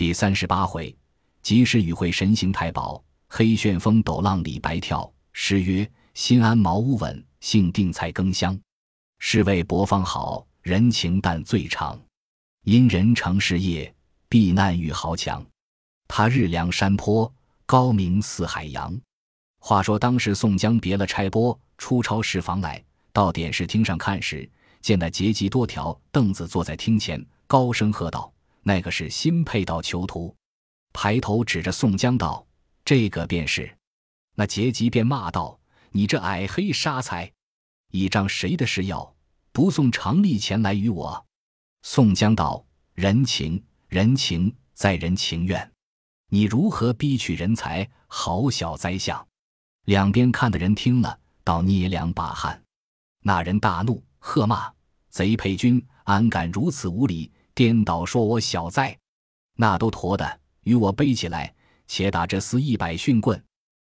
第三十八回，及时与会神行太保，黑旋风陡浪里白跳。诗曰：心安茅屋稳，性定菜羹香。是谓薄方好，人情淡最长。因人成事业，避难遇豪强。他日梁山坡，高明似海洋。话说当时宋江别了差拨，出超市房来，到点视厅上看时，见那结集多条凳子坐在厅前，高声喝道：“那个是新配到囚徒。”抬头指着宋江道：“这个便是。”那结吉便骂道：“你这矮黑杀财，倚仗谁的是要？不送常例钱来与我？”宋江道：“人情，人情在人情愿，你如何逼取人才？好小灾相！”两边看的人听了，倒捏两把汗。那人大怒，喝骂：“贼配军，安敢如此无礼，颠倒说我小灾？那都驮的，与我背起来，且打这厮一百训棍。”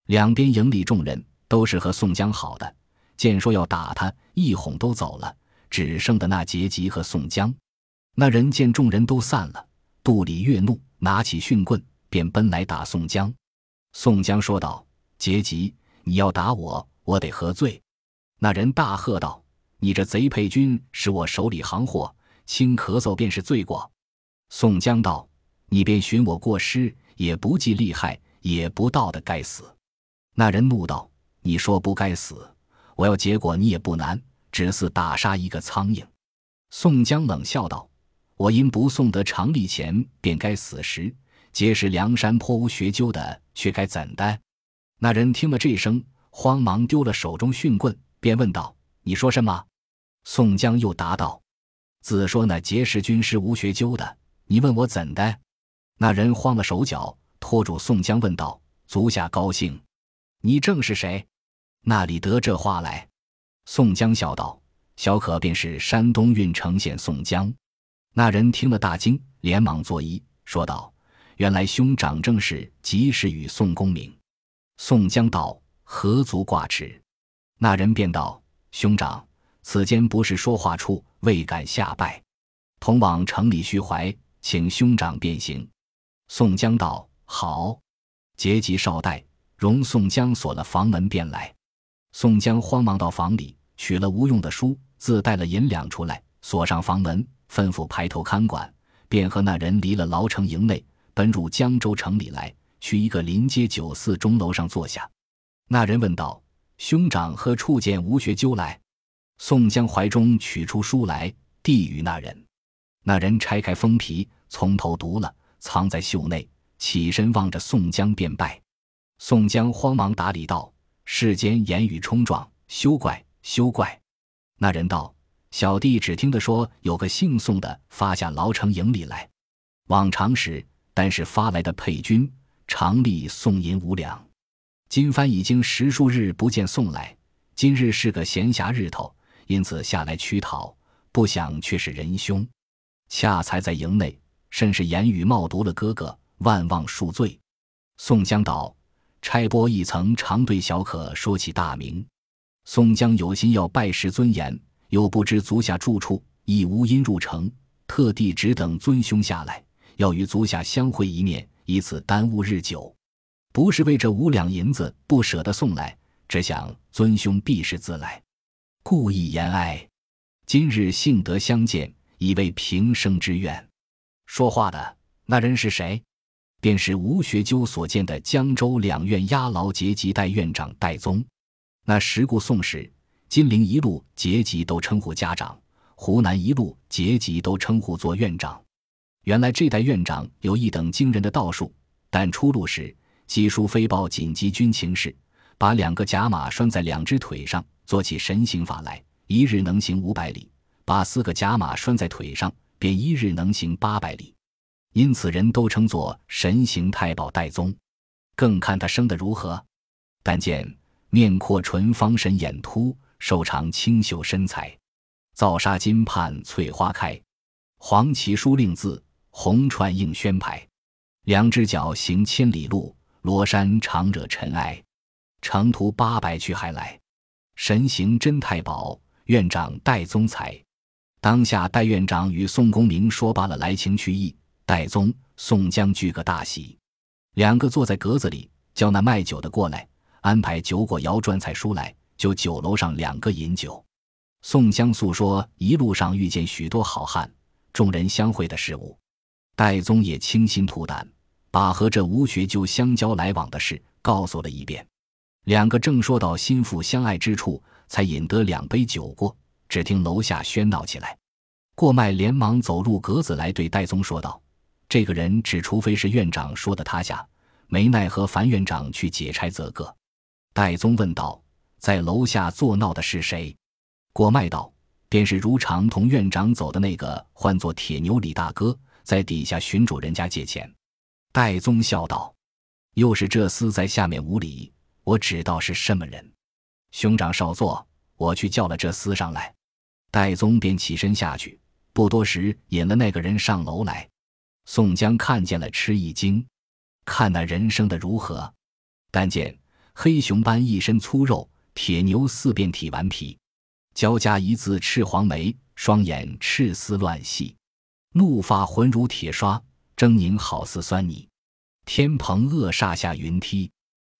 两边营里众人都是和宋江好的，见说要打他，一哄都走了，只剩的那杰吉和宋江。那人见众人都散了，肚里越怒，拿起训棍便奔来打宋江。宋江说道：“杰吉，你要打我，我得何罪？”那人大喝道：“你这贼配军，使我手里行货，轻咳嗽便是罪过。”宋江道：“你便寻我过失，也不计利害，也不道的该死。”那人怒道：“你说不该死，我要结果你也不难，只似打杀一个苍蝇。”宋江冷笑道。我因不送得常例钱，便该死时，皆是梁山坡无学究的，却该怎的？那人听了这声，慌忙丢了手中训棍，便问道：“你说什么？”宋江又答道：“自说那结识军师吴学究的，你问我怎的？”那人慌了手脚，拖住宋江问道：“足下高兴，你正是谁？那里得这话来？”宋江笑道：“小可便是山东郓城县宋江。”那人听了大惊，连忙作揖，说道：“原来兄长正是及时雨宋公明。”宋江道：“何足挂齿。”那人便道：“兄长，此间不是说话处，未敢下拜，同往城里叙怀，请兄长便行。”宋江道：“好。”结吉少待，容宋江锁了房门，便来。宋江慌忙到房里取了无用的书，自带了银两出来，锁上房门。吩咐排头看管，便和那人离了牢城营内，奔入江州城里来，去一个临街酒肆钟楼上坐下。那人问道：“兄长何处见吴学究来？”宋江怀中取出书来，递与那人。那人拆开封皮，从头读了，藏在袖内，起身望着宋江便拜。宋江慌忙打礼道：“世间言语冲撞，休怪休怪。”那人道。小弟只听得说有个姓宋的发下牢城营里来，往常时但是发来的配军，常例送银五两。今番已经十数日不见送来，今日是个闲暇日头，因此下来趋讨，不想却是仁兄。恰才在营内，甚是言语冒读了哥哥，万望恕罪。宋江道：“差拨亦曾常对小可说起大名。”宋江有心要拜师尊严。又不知足下住处，亦无因入城，特地只等尊兄下来，要与足下相会一面，以此耽误日久。不是为这五两银子不舍得送来，只想尊兄必是自来，故意言哀。今日幸得相见，已为平生之愿。说话的那人是谁？便是吴学究所见的江州两院押牢节级代院长戴宗。那时故宋时。金陵一路结级都称呼家长，湖南一路结级都称呼做院长。原来这代院长有一等惊人的道术，但出路时急书飞报紧急军情事，把两个甲马拴在两只腿上，做起神行法来，一日能行五百里；把四个甲马拴在腿上，便一日能行八百里。因此人都称作神行太保戴宗。更看他生得如何，但见面阔唇方，神眼凸。瘦长清秀身材，皂纱金畔翠花开，黄旗书令字，红串映宣牌。两只脚行千里路，罗衫长惹尘埃。长途八百去还来，神行真太保，院长戴宗才。当下戴院长与宋公明说罢了来情去意，戴宗、宋江俱个大喜。两个坐在格子里，叫那卖酒的过来，安排酒果肴砖菜蔬来，就酒楼上两个饮酒。宋江诉说一路上遇见许多好汉，众人相会的事物。戴宗也倾心吐胆，把和这吴学究相交来往的事告诉了一遍。两个正说到心腹相爱之处，才饮得两杯酒过，只听楼下喧闹起来。过麦连忙走入格子来，对戴宗说道。这个人只除非是院长说的他下，没奈何樊院长去解差则个。戴宗问道：“在楼下作闹的是谁？”过麦道：“便是如常同院长走的那个，唤作铁牛李大哥，在底下寻主人家借钱。”戴宗笑道：“又是这厮在下面无礼，我只道是什么人。兄长少坐，我去叫了这厮上来。”戴宗便起身下去，不多时引了那个人上楼来。宋江看见了，吃一惊，看那人生的如何？但见黑熊般一身粗肉，铁牛四遍体顽皮，交加一字赤黄眉，双眼赤丝乱细，怒发浑如铁刷，狰狞好似酸泥。天蓬恶煞下云梯，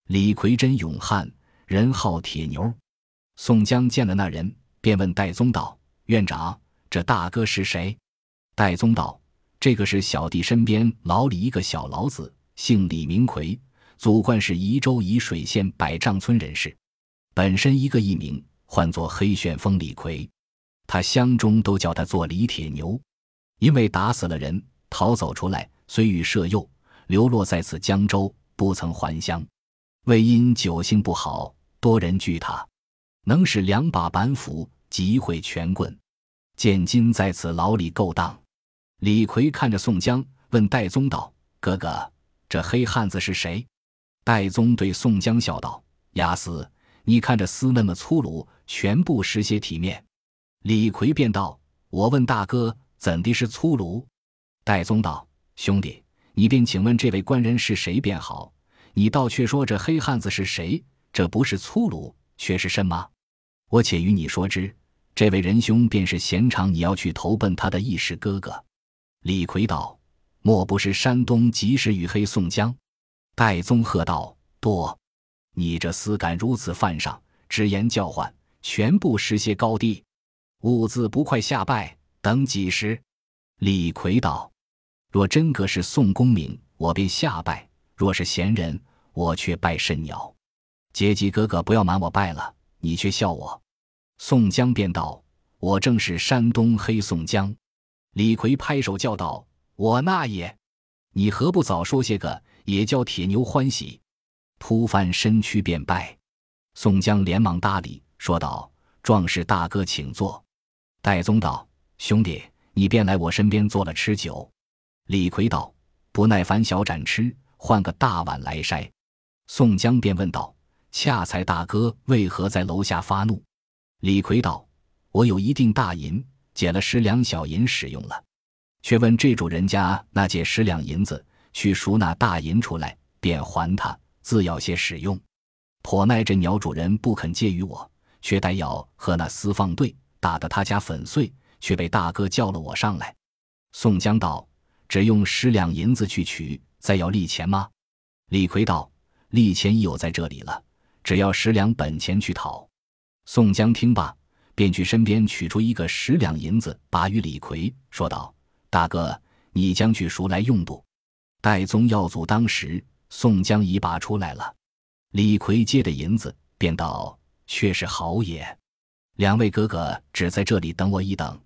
李逵真勇悍，人号铁牛。宋江见了那人，便问戴宗道：“院长，这大哥是谁？”戴宗道。这个是小弟身边牢里一个小老子，姓李，名奎，祖贯是宜州沂水县百丈村人士，本身一个艺名，唤作黑旋风李逵。他乡中都叫他做李铁牛，因为打死了人，逃走出来，虽遇赦宥，流落在此江州，不曾还乡。为因酒性不好，多人惧他，能使两把板斧击毁拳棍，见今在此牢里勾当。李逵看着宋江，问戴宗道：“哥哥，这黑汉子是谁？”戴宗对宋江笑道：“押司，你看这厮那么粗鲁，全部失些体面。”李逵便道：“我问大哥，怎的是粗鲁？”戴宗道：“兄弟，你便请问这位官人是谁便好。你倒却说这黑汉子是谁？这不是粗鲁，却是什么？我且与你说之。这位仁兄便是贤长，你要去投奔他的义士哥哥。”李逵道：“莫不是山东及时雨黑宋江？”戴宗喝道：“多！你这厮敢如此犯上，直言叫唤，全部失些高低。兀自不快下拜，等几时？”李逵道：“若真个是宋公明，我便下拜；若是闲人，我却拜甚鸟。阶级哥哥，不要瞒我拜了，你却笑我。”宋江便道：“我正是山东黑宋江。”李逵拍手叫道：“我那也！你何不早说些个，也叫铁牛欢喜。”扑翻身躯便拜。宋江连忙搭理，说道：“壮士大哥，请坐。”戴宗道：“兄弟，你便来我身边坐了吃酒。”李逵道：“不耐烦小盏吃，换个大碗来筛。”宋江便问道：“恰才大哥为何在楼下发怒？”李逵道：“我有一锭大银。”借了十两小银使用了，却问这主人家那借十两银子去赎那大银出来，便还他，自要些使用。颇耐这鸟主人不肯借与我，却待要和那厮放队，打得他家粉碎，却被大哥叫了我上来。宋江道：“只用十两银子去取，再要利钱吗？”李逵道：“利钱已有在这里了，只要十两本钱去讨。”宋江听罢。便去身边取出一个十两银子，把与李逵说道：“大哥，你将去赎来用度。”戴宗要阻当时，宋江已把出来了。李逵接着银子，便道：“却是好也。两位哥哥只在这里等我一等，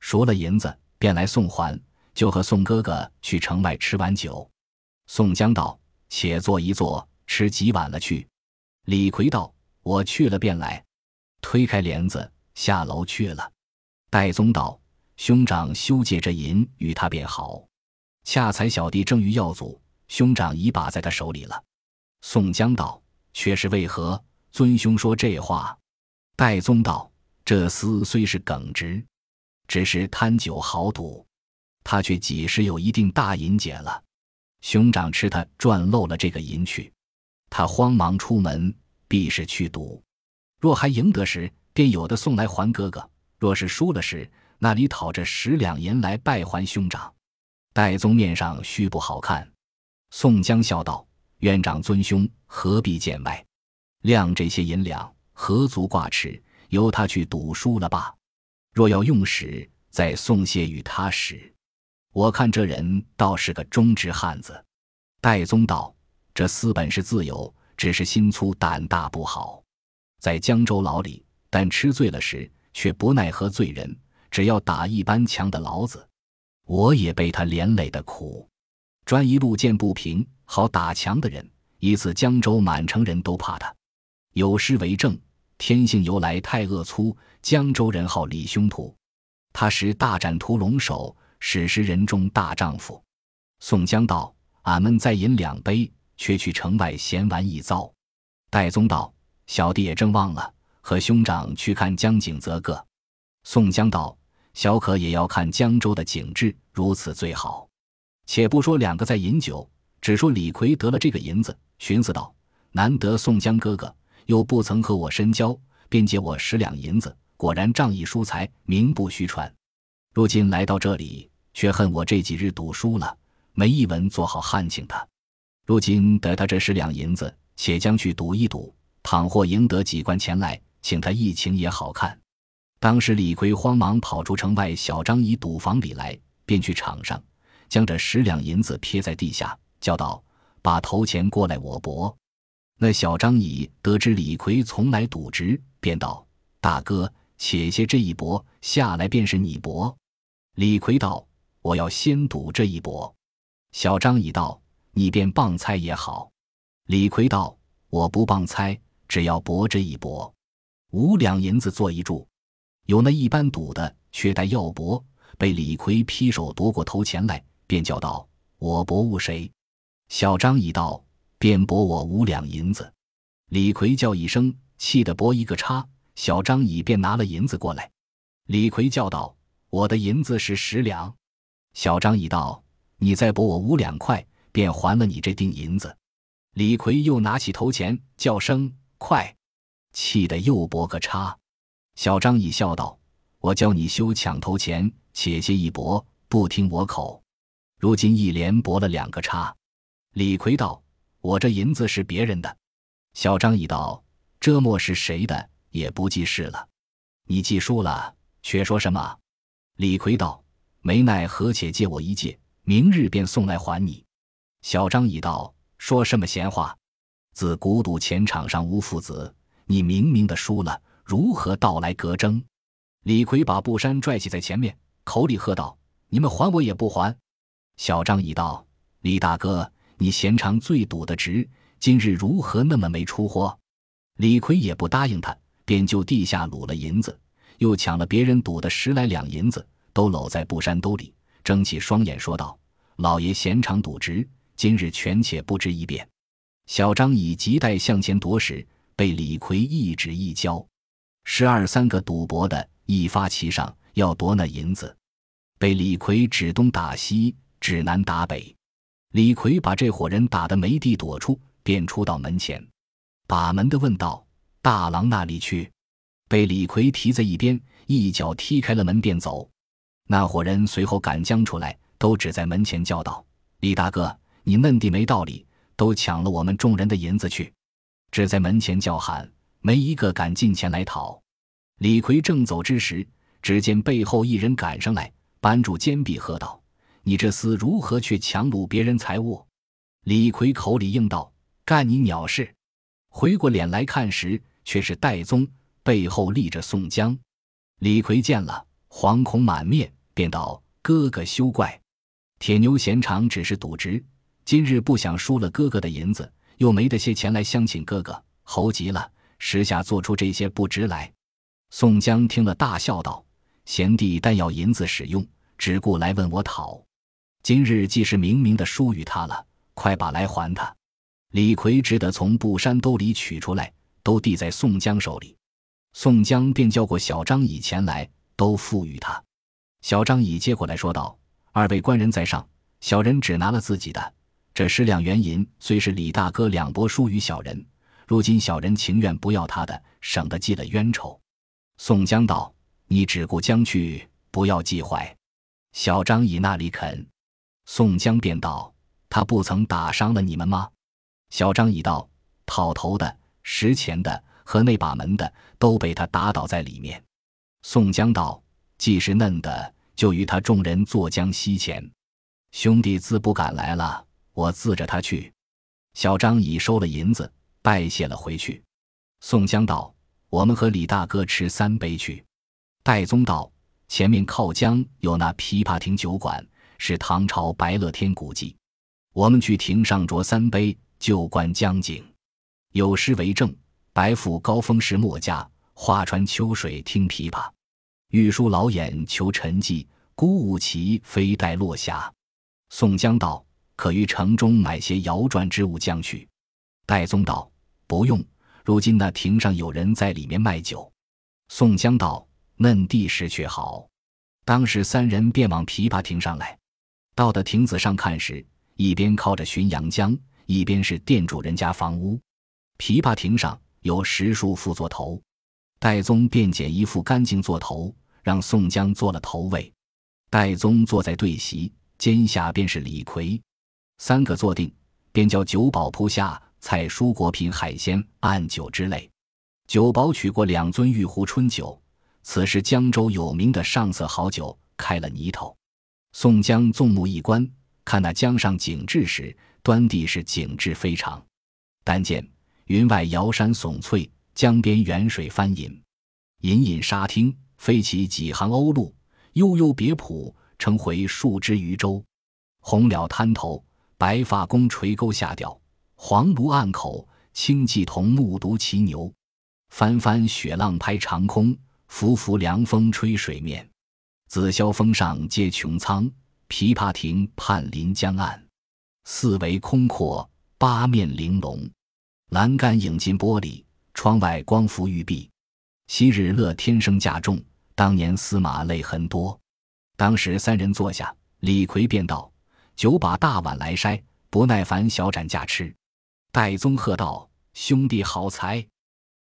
赎了银子，便来送还。就和宋哥哥去城外吃碗酒。”宋江道：“且坐一坐，吃几碗了去。”李逵道：“我去了便来。”推开帘子。下楼去了。戴宗道：“兄长休借这银与他便好。恰才小弟正欲要阻，兄长已把在他手里了。”宋江道：“却是为何？尊兄说这话。”戴宗道：“这厮虽是耿直，只是贪酒好赌，他却几时有一定大银解了？兄长吃他赚漏了这个银去，他慌忙出门，必是去赌。若还赢得时。”便有的送来还哥哥，若是输了时，那里讨着十两银来拜还兄长。戴宗面上须不好看。宋江笑道：“院长尊兄何必见外？量这些银两何足挂齿？由他去赌输了吧。若要用时，再送些与他使。我看这人倒是个忠直汉子。”戴宗道：“这厮本是自由，只是心粗胆大不好。在江州牢里，但吃醉了时，却不奈何罪人，只要打一般强的牢子。我也被他连累的苦。”专一路见不平，好打强的人。一次江州满城人都怕他。有诗为证：天性由来太恶粗，江州人好李凶徒。他时大展屠龙手，史诗人中大丈夫。宋江道：“俺们再饮两杯，却去城外闲玩一遭。”戴宗道：“小弟也正忘了，和兄长去看江景则个。”宋江道：“小可也要看江州的景致，如此最好。”且不说两个在饮酒，只说李逵得了这个银子，寻思道：“难得宋江哥哥又不曾和我深交，便借我十两银子，果然仗义疏财，名不虚传。如今来到这里，却恨我这几日赌输了，没一文做好汉请他。如今得他这十两银子，且将去赌一赌，倘或赢得几贯钱来，请他一请也好看。”当时李逵慌忙跑出城外小张仪赌房里来，便去场上。将这十两银子撇在地下，叫道：“把头钱过来，我博。”那小张乙得知李逵从来赌直，便道：“大哥，且歇这一搏，下来便是你博。”李逵道：“我要先赌这一搏。”小张乙道：“你便棒猜也好。”李逵道：“我不棒猜，只要博这一搏，五两银子做一注。有那一般赌的，却待要博，被李逵劈手夺过头钱来。”便叫道：“我博误谁？”小张一道：“便博我五两银子。”李逵叫一声，气得博一个叉。小张乙便拿了银子过来。李逵叫道：“我的银子是十两。”小张乙道：“你再博我五两块，便还了你这锭银子。”李逵又拿起头钱，叫声“快”，气得又博个叉。小张乙笑道：“我教你休抢头钱，且歇一搏，不听我口。”如今一连博了两个叉，李逵道：“我这银子是别人的。”小张乙道：“这莫是谁的，也不记事了。你记输了，却说什么？”李逵道：“没奈何，且借我一借，明日便送来还你。”小张已道：“说什么闲话？自古赌钱场上无父子，你明明的输了，如何到来格争？”李逵把布衫拽起在前面，口里喝道：“你们还我也不还！”小张已道：“李大哥，你闲常最赌的值，今日如何那么没出货？”李逵也不答应他，便就地下掳了银子，又抢了别人赌的十来两银子，都搂在布衫兜里，睁起双眼说道：“老爷闲常赌直，今日权且不知一遍。”小张以急待向前夺时，被李逵一指一交，十二三个赌博的一发齐上，要夺那银子，被李逵指东打西。指南打北，李逵把这伙人打得没地躲出，便出到门前，把门的问道：“大郎那里去？”被李逵提在一边，一脚踢开了门便走。那伙人随后赶将出来，都指在门前叫道：“李大哥，你嫩地没道理，都抢了我们众人的银子去！”只在门前叫喊，没一个敢近前来讨。李逵正走之时，只见背后一人赶上来，扳住肩臂，喝道。你这厮如何去强掳别人财物？李逵口里应道：“干你鸟事！”回过脸来看时，却是戴宗背后立着宋江。李逵见了，惶恐满面，便道：“哥哥休怪，铁牛闲常只是赌直，今日不想输了哥哥的银子，又没得些钱来相请哥哥，猴急了，时下做出这些不值来。”宋江听了，大笑道：“贤弟但要银子使用，只顾来问我讨。”今日既是明明的输与他了，快把来还他。李逵只得从布衫兜里取出来，都递在宋江手里。宋江便叫过小张以前来，都付与他。小张乙接过来说道：“二位官人在上，小人只拿了自己的这十两元银，虽是李大哥两拨输与小人，如今小人情愿不要他的，省得记了冤仇。”宋江道：“你只顾将去，不要记怀。”小张乙那里肯？宋江便道：“他不曾打伤了你们吗？”小张已道：“讨头的、拾钱的和那把门的都被他打倒在里面。”宋江道：“既是嫩的，就与他众人坐江西前。兄弟自不敢来了，我自着他去。”小张已收了银子，拜谢了回去。宋江道：“我们和李大哥吃三杯去。”戴宗道：“前面靠江有那琵琶亭酒馆，是唐朝白乐天古迹。我们去亭上酌三杯，就观江景。有诗为证：‘白府高峰是墨家，画船秋水听琵琶。玉书老眼求沉寂，孤舞旗飞带落霞。’”宋江道：“可于城中买些摇转之物将去。”戴宗道：“不用，如今那亭上有人在里面卖酒。”宋江道。嫩地时却好，当时三人便往琵琶亭上来。到的亭子上看时，一边靠着浔阳江，一边是店主人家房屋。琵琶亭上有十数副座头，戴宗便捡一副干净座头，让宋江做了头位。戴宗坐在对席，肩下便是李逵，三个坐定，便叫酒保铺下菜蔬果品海鲜按酒之类。酒保取过两樽玉壶春酒。此时江州有名的上色好酒开了泥头，宋江纵目一观，看那江上景致时，端地是景致非常。但见云外瑶山耸翠，江边远水翻饮，隐隐沙汀飞起几行鸥鹭，悠悠别浦成回数只渔舟。红蓼滩头，白发公垂钩下钓；黄芦岸口，青骥童目睹骑牛。翻翻雪浪拍长空。拂拂凉风吹水面，紫霄峰上接穹苍，琵琶亭畔临江岸，四围空阔，八面玲珑，栏杆影进玻璃，窗外光浮玉壁。昔日乐天生价重，当年司马泪痕多。当时三人坐下，李逵便道：“酒把大碗来筛，不耐烦小盏架吃。”戴宗喝道：“兄弟好才，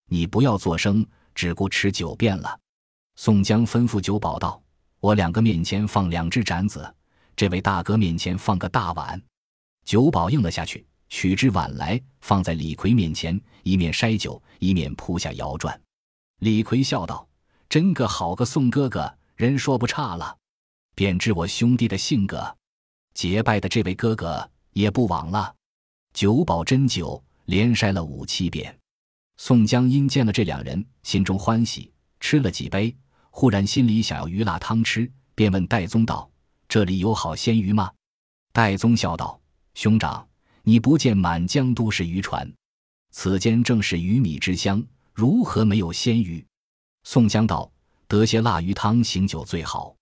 你不要作声。”只顾吃酒便了。宋江吩咐酒保道：“我两个面前放两只盏子，这位大哥面前放个大碗。”酒保应了下去，取只碗来，放在李逵面前，一面筛酒，一面铺下摇转。李逵笑道：“真个好个宋哥哥，人说不差了，便知我兄弟的性格。结拜的这位哥哥也不枉了。”酒保斟酒，连筛了五七遍。宋江因见了这两人，心中欢喜，吃了几杯，忽然心里想要鱼辣汤吃，便问戴宗道：“这里有好鲜鱼吗？”戴宗笑道：“兄长，你不见满江都是渔船，此间正是鱼米之乡，如何没有鲜鱼？”宋江道：“得些腊鱼汤醒酒最好。”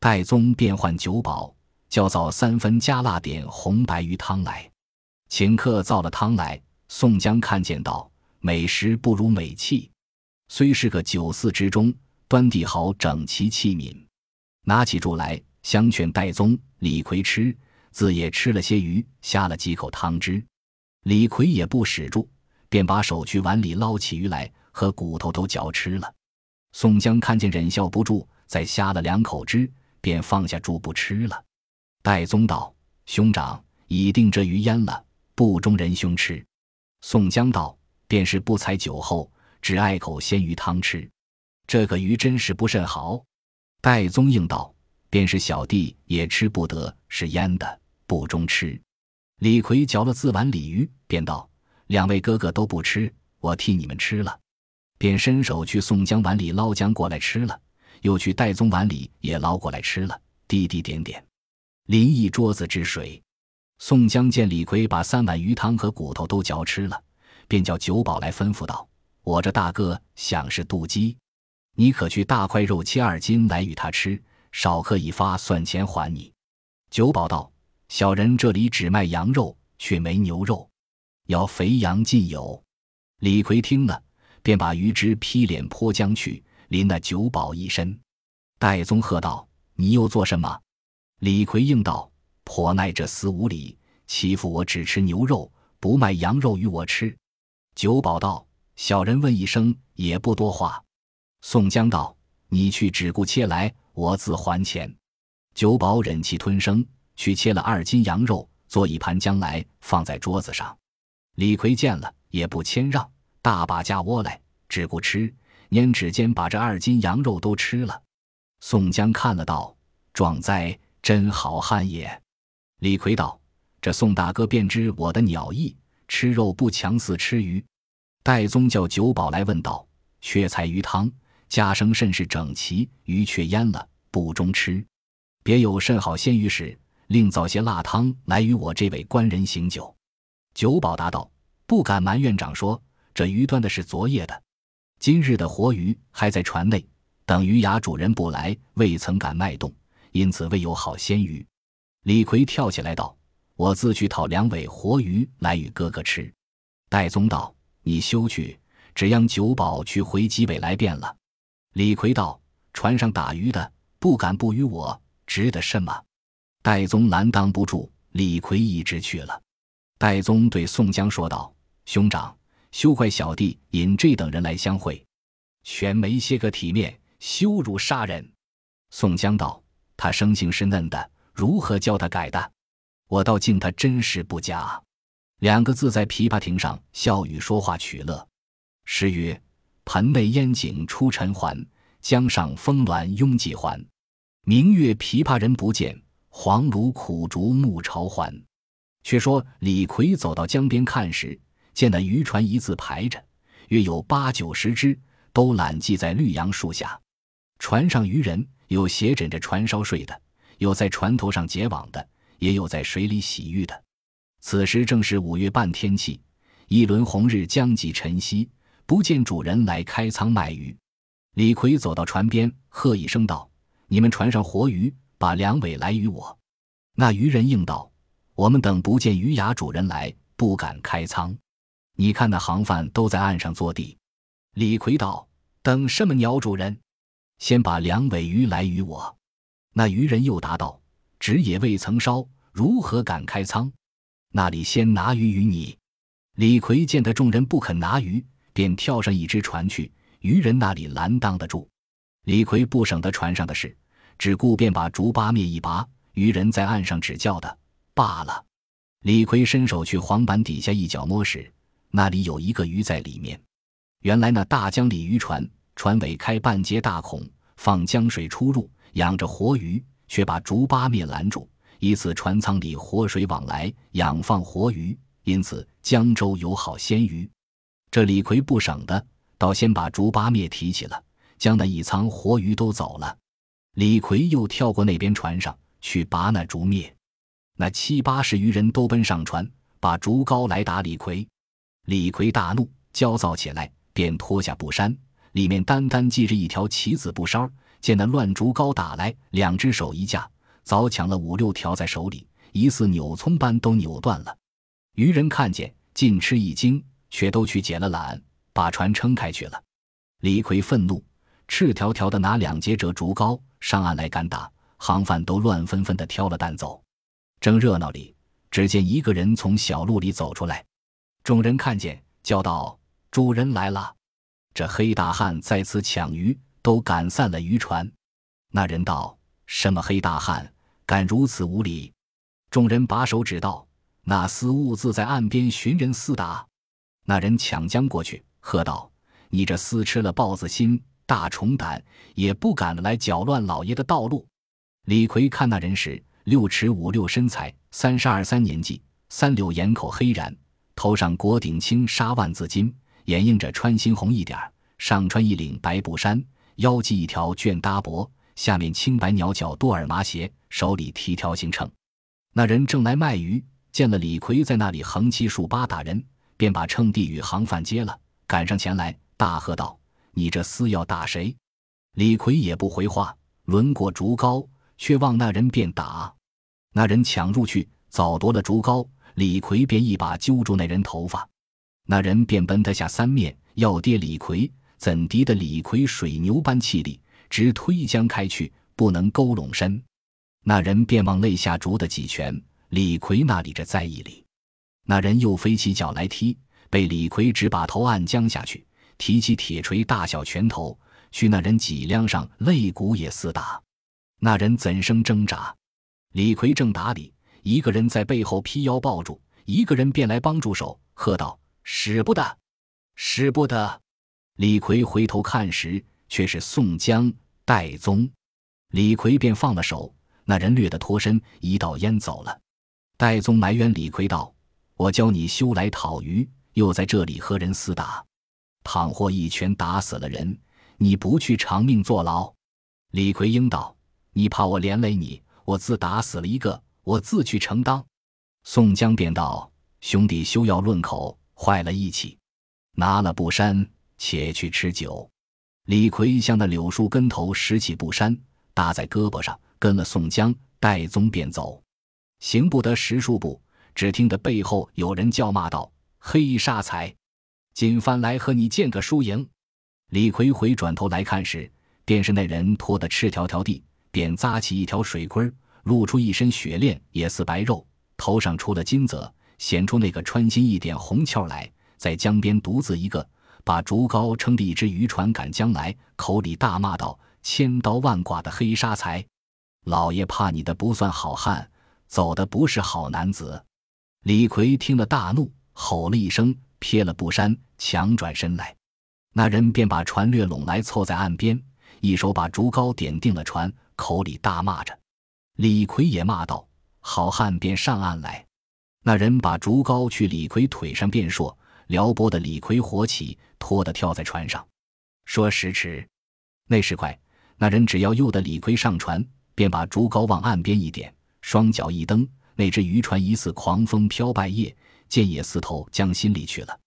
戴宗便唤酒保，叫造三分加辣点红白鱼汤来，请客造了汤来。宋江看见道。美食不如美器，虽是个酒肆之中，端地好，整齐器皿。拿起箸来，相劝戴宗、李逵吃，自也吃了些鱼，下了几口汤汁。李逵也不使住，便把手去碗里捞起鱼来，和骨头都嚼吃了。宋江看见忍笑不住，再呷了两口汁，便放下箸不吃了。戴宗道：“兄长已定这鱼腌了，不中人兄吃。”宋江道。便是不才酒后，只爱口鲜鱼汤吃。这个鱼真是不甚好。戴宗应道：“便是小弟也吃不得，是腌的，不中吃。”李逵嚼了自碗鲤鱼，便道：“两位哥哥都不吃，我替你们吃了。”便伸手去宋江碗里捞姜过来吃了，又去戴宗碗里也捞过来吃了，滴滴点点，淋一桌子之水。宋江见李逵把三碗鱼汤和骨头都嚼吃了。便叫酒保来吩咐道：“我这大哥想是妒鸡，你可去大块肉切二斤来与他吃，少客一发算钱还你。”酒保道：“小人这里只卖羊肉，却没牛肉，要肥羊尽有。”李逵听了，便把鱼汁劈脸泼将去，淋那酒保一身。戴宗喝道：“你又做什么？”李逵应道：“颇耐这厮无礼，欺负我只吃牛肉，不卖羊肉与我吃。”酒保道：“小人问一声，也不多话。”宋江道：“你去只顾切来，我自还钱。”酒保忍气吞声，去切了二斤羊肉，做一盘将来放在桌子上。李逵见了也不谦让，大把架窝来，只顾吃，拈指间把这二斤羊肉都吃了。宋江看了道：“壮哉，真好汉也！”李逵道：“这宋大哥便知我的鸟意，吃肉不强似吃鱼。”戴宗叫酒保来问道：“缺菜鱼汤，家生甚是整齐，鱼却腌了，不中吃。别有甚好鲜鱼时，另造些辣汤来与我这位官人行酒。”酒保答道：“不敢瞒院长说，这鱼端的是昨夜的，今日的活鱼还在船内，等鱼牙主人不来，未曾敢脉动，因此未有好鲜鱼。”李逵跳起来道：“我自去讨两尾活鱼来与哥哥吃。”戴宗道：“你休去，只让酒保去回几尾来便了。”李逵道：“船上打鱼的不敢不与我，值得什么？”戴宗拦当不住，李逵一直去了。戴宗对宋江说道：“兄长，休怪小弟引这等人来相会，全没些个体面，羞辱杀人。”宋江道：“他生性是嫩的，如何教他改的？我倒敬他真实不假。”两个字在琵琶亭上笑语说话取乐。诗曰：“盆内烟景出尘寰，江上峰峦拥几环。明月琵琶人不见，黄芦苦竹暮朝还。”却说李逵走到江边看时，见那渔船一字排着，约有八九十只，都揽系在绿杨树下。船上渔人有斜枕着船梢睡的，有在船头上结网的，也有在水里洗浴的。此时正是五月半天气，一轮红日将及晨曦，不见主人来开仓卖鱼。李逵走到船边，喝一声道：“你们船上活鱼，把两尾来与我。”那渔人应道。我们等不见鱼牙主人来，不敢开仓。你看那行贩都在岸上坐地。李逵道：“等什么鸟主人？先把两尾鱼来与我。”那渔人又答道：“纸也未曾烧，如何敢开仓？那里先拿鱼与你。”李逵见得众人不肯拿鱼，便跳上一只船去。渔人那里拦当得住？李逵不省得船上的事，只顾便把竹八灭一拔。渔人在岸上指教的。罢了，李逵伸手去黄板底下一脚摸时，那里有一个鱼在里面。原来那大江里渔船，船尾开半截大孔，放江水出入，养着活鱼，却把竹八面拦住，以此船舱里活水往来，养放活鱼，因此江州有好鲜鱼。这李逵不省的，倒先把竹八面提起了，将那一仓活鱼都走了。李逵又跳过那边船上去拔那竹篾。那七八十余人都奔上船，把竹篙来打李逵。李逵大怒，焦躁起来，便脱下布衫，里面单单系着一条棋子布梢。见那乱竹篙打来，两只手一架，早抢了五六条在手里，疑似扭葱般都扭断了。渔人看见，尽吃一惊，却都去解了缆，把船撑开去了。李逵愤怒，赤条条的拿两截折竹篙上岸来赶打，行贩都乱纷纷的挑了担走。正热闹里，只见一个人从小路里走出来，众人看见，叫道：“主人来了！”这黑大汉在此抢鱼，都赶散了渔船。那人道：“什么黑大汉，敢如此无礼？”众人把手指道：“那厮兀自在岸边寻人厮打。”那人抢将过去，喝道：“你这厮吃了豹子心，大虫胆，也不敢来搅乱老爷的道路。”李逵看那人时。六尺五六身材，三十二三年纪，三绺眼口黑髯，头上裹顶青纱万字巾，掩映着穿心红一点儿上穿一领白布衫，腰系一条绢搭帛，下面青白鸟脚多尔麻鞋，手里提条行秤。那人正来卖鱼，见了李逵在那里横七竖八打人，便把秤递与行贩接了，赶上前来，大喝道：“你这厮要打谁？”李逵也不回话，抡过竹篙，却望那人便打。那人抢入去，早夺了竹篙，李逵便一把揪住那人头发，那人便奔他下三面要跌李逵，怎敌得李逵水牛般气力，直推将开去，不能勾拢身。那人便往肋下啄的几拳，李逵那里着在意里，那人又飞起脚来踢，被李逵只把头按将下去，提起铁锤大小拳头去那人脊梁上肋骨也厮打，那人怎生挣扎？李逵正打理，一个人在背后劈腰抱住，一个人便来帮助手，喝道：“使不得，使不得！”李逵回头看时，却是宋江、戴宗。李逵便放了手，那人掠得脱身，一道烟走了。戴宗埋怨李逵道：“我教你休来讨鱼，又在这里和人厮打，倘或一拳打死了人，你不去偿命坐牢？”李逵应道：“你怕我连累你，我自打死了一个，我自去承当。”宋江便道：“兄弟休要论口，坏了义气，拿了布衫。”且去吃酒。李逵向那柳树根头拾起布衫，搭在胳膊上，跟了宋江、戴宗便走。行不得十数步，只听得背后有人叫骂道：“黑沙财，锦帆来和你见个输赢。”李逵回转头来看时，便是那人拖得赤条条地，便扎起一条水棍儿，露出一身雪练，也似白肉，头上出了金泽，显出那个穿心一点红鞘来，在江边独自一个。把竹篙撑的一只渔船赶将来，口里大骂道：“千刀万剐的黑沙财，老爷怕你的不算好汉，走的不是好男子。”李逵听了大怒，吼了一声，撇了布衫，强转身来。那人便把船掠拢来，凑在岸边，一手把竹篙点定了船，口里大骂着。李逵也骂道：“好汉，便上岸来！”那人把竹篙去李逵腿上，便说。撩拨的李逵火起，拖的跳在船上。说时迟，那时快，那人只要诱得李逵上船，便把竹篙往岸边一点，双脚一蹬，那只渔船疑似狂风飘败叶，箭也似投江心里去了。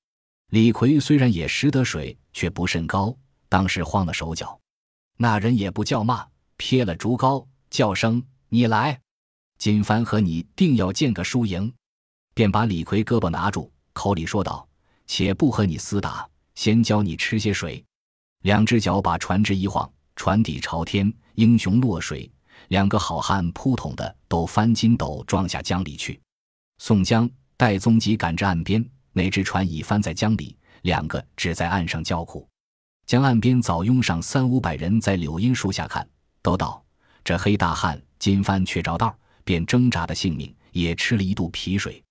李逵虽然也识得水，却不甚高，当时慌了手脚。那人也不叫骂，撇了竹篙，叫声：“你来，金帆和你定要见个输赢。”便把李逵胳膊拿住，口里说道。且不和你厮打，先教你吃些水。两只脚把船只一晃，船底朝天，英雄落水。两个好汉扑通的都翻筋斗撞下江里去。宋江、戴宗急赶至岸边，那只船已翻在江里，两个只在岸上叫苦。江岸边早拥上三五百人，在柳荫树下看，都道这黑大汉金帆却着道，便挣扎的性命，也吃了一肚皮水。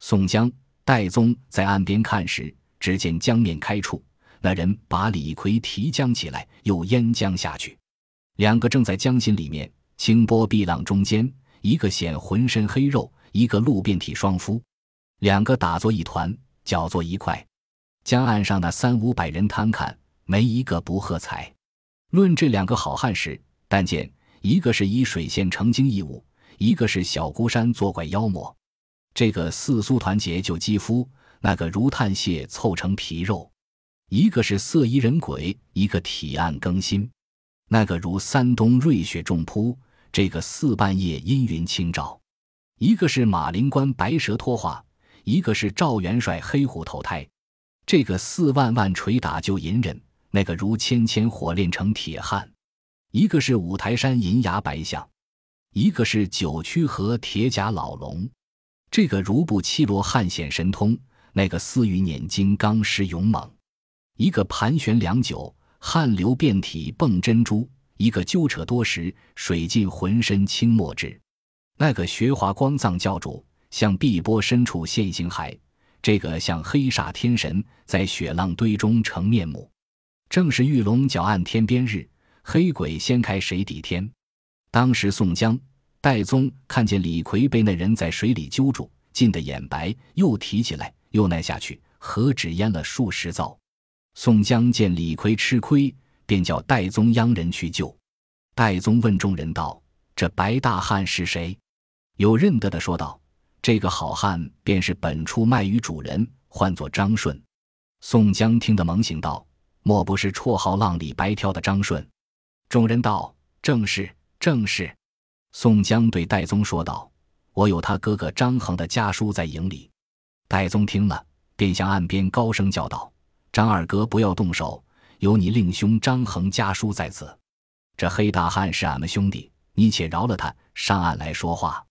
宋江。戴宗在岸边看时，只见江面开处，那人把李逵提江起来，又淹江下去。两个正在江心里面，清波碧浪中间，一个显浑身黑肉，一个露遍体双肤，两个打作一团，搅作一块。江岸上那三五百人摊看，没一个不喝彩。论这两个好汉时，但见一个是以水县成精义务，一个是小孤山作怪妖魔。这个四苏团结救肌肤，那个如炭屑凑成皮肉；一个是色衣人鬼，一个体暗更新，那个如山东瑞雪重铺，这个四半夜阴云清照；一个是马灵官白蛇脱化，一个是赵元帅黑虎投胎。这个四万万捶打救隐忍，那个如千千火炼成铁汉；一个是五台山银牙白象，一个是九曲河铁甲老龙。这个如不七罗汉显神通，那个似玉碾金刚师勇猛；一个盘旋良久，汗流遍体蹦珍珠；一个揪扯多时，水浸浑身清墨汁。那个学华光藏教主向碧波深处现形骸，这个像黑煞天神在雪浪堆中成面目。正是玉龙搅岸天边日，黑鬼掀开水底天。当时宋江。戴宗看见李逵被那人在水里揪住，浸得眼白，又提起来，又耐下去，何止淹了数十遭。宋江见李逵吃亏，便叫戴宗央人去救。戴宗问众人道：“这白大汉是谁？”有认得的说道：“这个好汉便是本处卖鱼主人，唤作张顺。”宋江听得猛醒道：“莫不是绰号浪里白条的张顺？”众人道：“正是，正是。”宋江对戴宗说道：“我有他哥哥张衡的家书在营里。”戴宗听了，便向岸边高声叫道：“张二哥，不要动手，有你令兄张衡家书在此。这黑大汉是俺们兄弟，你且饶了他，上岸来说话。”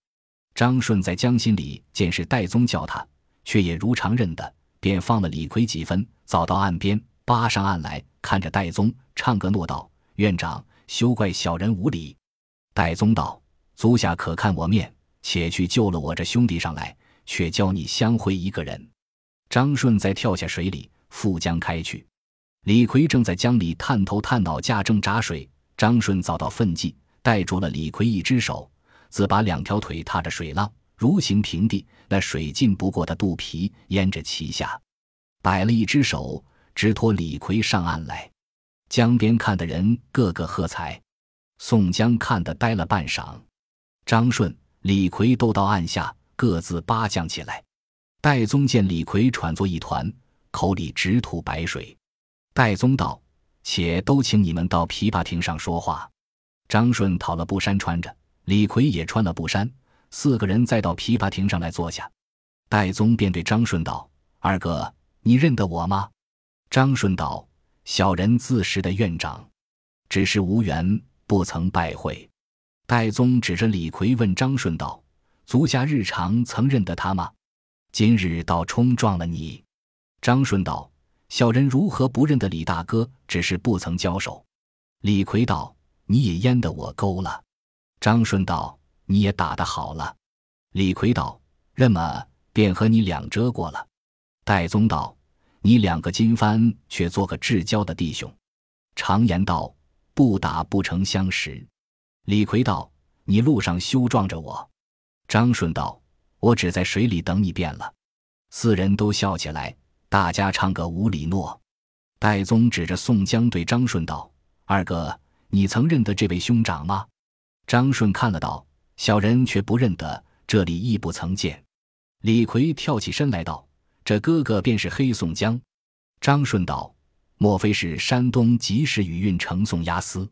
张顺在江心里见是戴宗叫他，却也如常认得，便放了李逵几分，早到岸边，扒上岸来，看着戴宗，唱个诺道：“院长，休怪小人无礼。”戴宗道。足下可看我面，且去救了我这兄弟上来，却教你相会一个人。张顺再跳下水里，赴江开去。李逵正在江里探头探脑，架正闸水。张顺早到奋计，带住了李逵一只手，自把两条腿踏着水浪，如行平地。那水浸不过他肚皮，淹着其下。摆了一只手，直拖李逵上岸来。江边看的人个个喝彩，宋江看得呆了半晌。张顺、李逵都到岸下，各自扒将起来。戴宗见李逵喘作一团，口里直吐白水。戴宗道：“且都请你们到琵琶亭上说话。”张顺讨了布衫穿着，李逵也穿了布衫，四个人再到琵琶亭上来坐下。戴宗便对张顺道：“二哥，你认得我吗？”张顺道：“小人自识的院长，只是无缘，不曾拜会。”戴宗指着李逵问张顺道：“足下日常曾认得他吗？今日倒冲撞了你。”张顺道：“小人如何不认得李大哥？只是不曾交手。”李逵道：“你也淹得我勾了。”张顺道：“你也打得好了。”李逵道：“认么便和你两遮过了。”戴宗道：“你两个金帆却做个至交的弟兄。常言道，不打不成相识。”李逵道：“你路上休撞着我。”张顺道：“我只在水里等你便了。”四人都笑起来，大家唱个无里诺。戴宗指着宋江对张顺道：“二哥，你曾认得这位兄长吗？”张顺看了道：“小人却不认得，这里亦不曾见。”李逵跳起身来道：“这哥哥便是黑宋江。”张顺道：“莫非是山东及时雨运程宋押司？”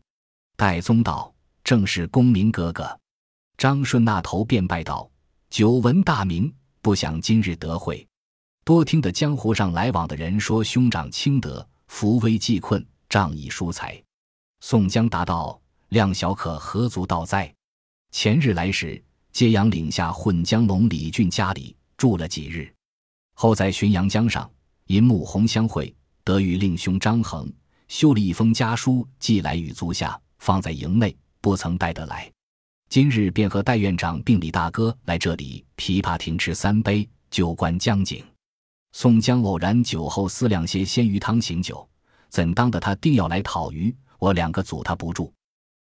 戴宗道。正是公明哥哥，张顺那头便拜道：“久闻大名，不想今日得会。多听得江湖上来往的人说，兄长清德，扶危济困，仗义疏财。”宋江答道：“量小可何足道哉？前日来时，揭阳岭下混江龙李俊家里住了几日，后在浔阳江上因沐红相会，得与令兄张衡修了一封家书，寄来与足下，放在营内。”不曾带得来，今日便和戴院长并李大哥来这里琵琶亭吃三杯，酒观江景。宋江偶然酒后思量些鲜鱼汤醒酒，怎当的他定要来讨鱼，我两个阻他不住。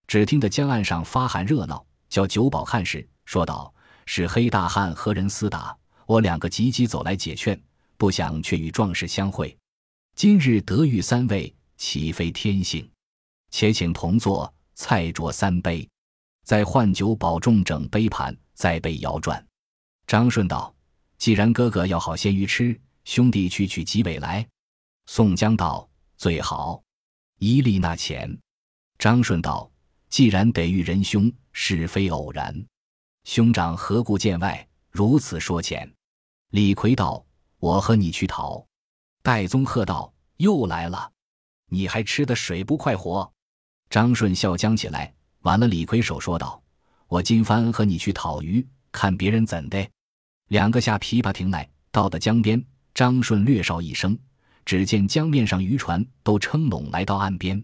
只听得江岸上发喊热闹，叫酒保看时，说道：“是黑大汉和人厮打。”我两个急急走来解劝，不想却与壮士相会。今日得遇三位，岂非天幸？且请同坐。菜酌三杯，再换酒保重整杯盘，再备摇转。张顺道：“既然哥哥要好鲜鱼吃，兄弟去取几尾来。”宋江道：“最好，一粒那钱。”张顺道：“既然得遇仁兄，是非偶然。兄长何故见外如此说钱？”李逵道：“我和你去讨。”戴宗喝道：“又来了！你还吃的水不快活？”张顺笑僵起来，挽了李逵手，说道：“我今番和你去讨鱼，看别人怎的。”两个下琵琶亭来，到的江边，张顺略哨一声，只见江面上渔船都撑拢来到岸边。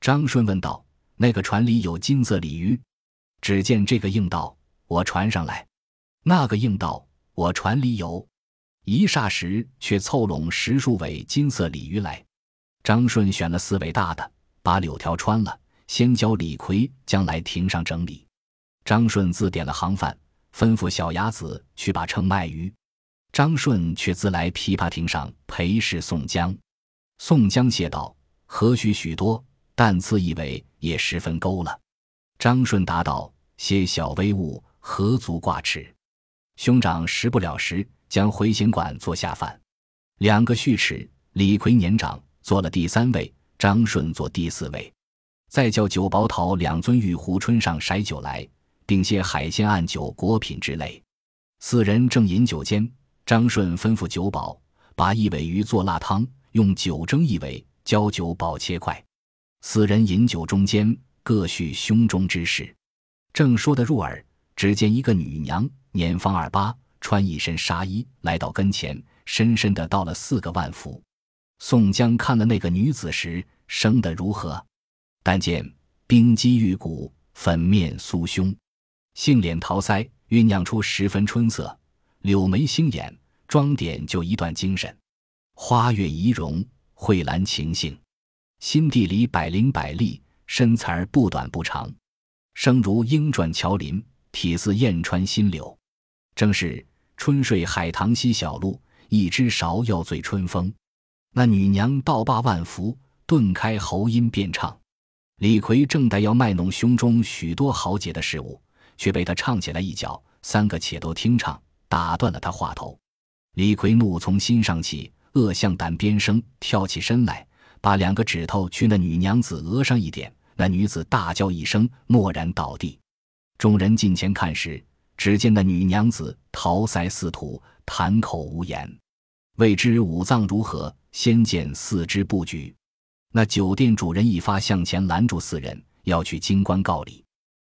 张顺问道：“那个船里有金色鲤鱼？”只见这个应道：“我船上来。”那个应道：“我船里有。”一霎时，却凑拢十数尾金色鲤鱼来。张顺选了四尾大的。把柳条穿了，先教李逵将来亭上整理。张顺自点了行饭，吩咐小伢子去把秤卖鱼。张顺却自来琵琶亭上陪侍宋江。宋江谢道：“何须许多，但赐一尾也十分够了。”张顺答道：“些小微物何足挂齿？兄长食不了时，将回形馆做下饭。”两个序齿，李逵年长，做了第三位。张顺做第四位，再叫酒保讨两尊玉壶春上筛酒来，并些海鲜案酒果品之类。四人正饮酒间，张顺吩咐酒保把一尾鱼做辣汤，用酒蒸一尾，教酒保切块。四人饮酒中间，各叙胸中之事。正说得入耳，只见一个女娘，年方二八，穿一身纱衣，来到跟前，深深的道了四个万福。宋江看了那个女子时，生得如何？但见冰肌玉骨，粉面酥胸，杏脸桃腮，酝酿出十分春色；柳眉星眼，装点就一段精神。花月仪容，蕙兰情性。心地里百灵百丽，身材不短不长，生如莺转乔林，体似燕穿新柳。正是春睡海棠溪小路，一枝芍药醉春风。那女娘倒罢万福，顿开喉音便唱。李逵正待要卖弄胸中许多豪杰的事物，却被他唱起来一脚，三个且都听唱，打断了他话头。李逵怒从心上起，恶向胆边生，跳起身来，把两个指头去那女娘子额上一点，那女子大叫一声，蓦然倒地。众人近前看时，只见那女娘子桃腮似土，谈口无言。未知五脏如何？先见四肢不举。那酒店主人一发向前拦住四人，要去京官告礼。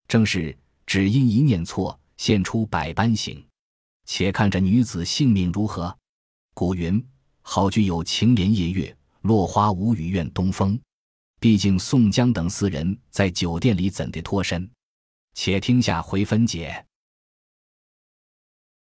正是只因一念错，现出百般形。且看这女子性命如何？古云：“好句有晴莲夜月，落花无语怨东风。”毕竟宋江等四人在酒店里怎地脱身？且听下回分解。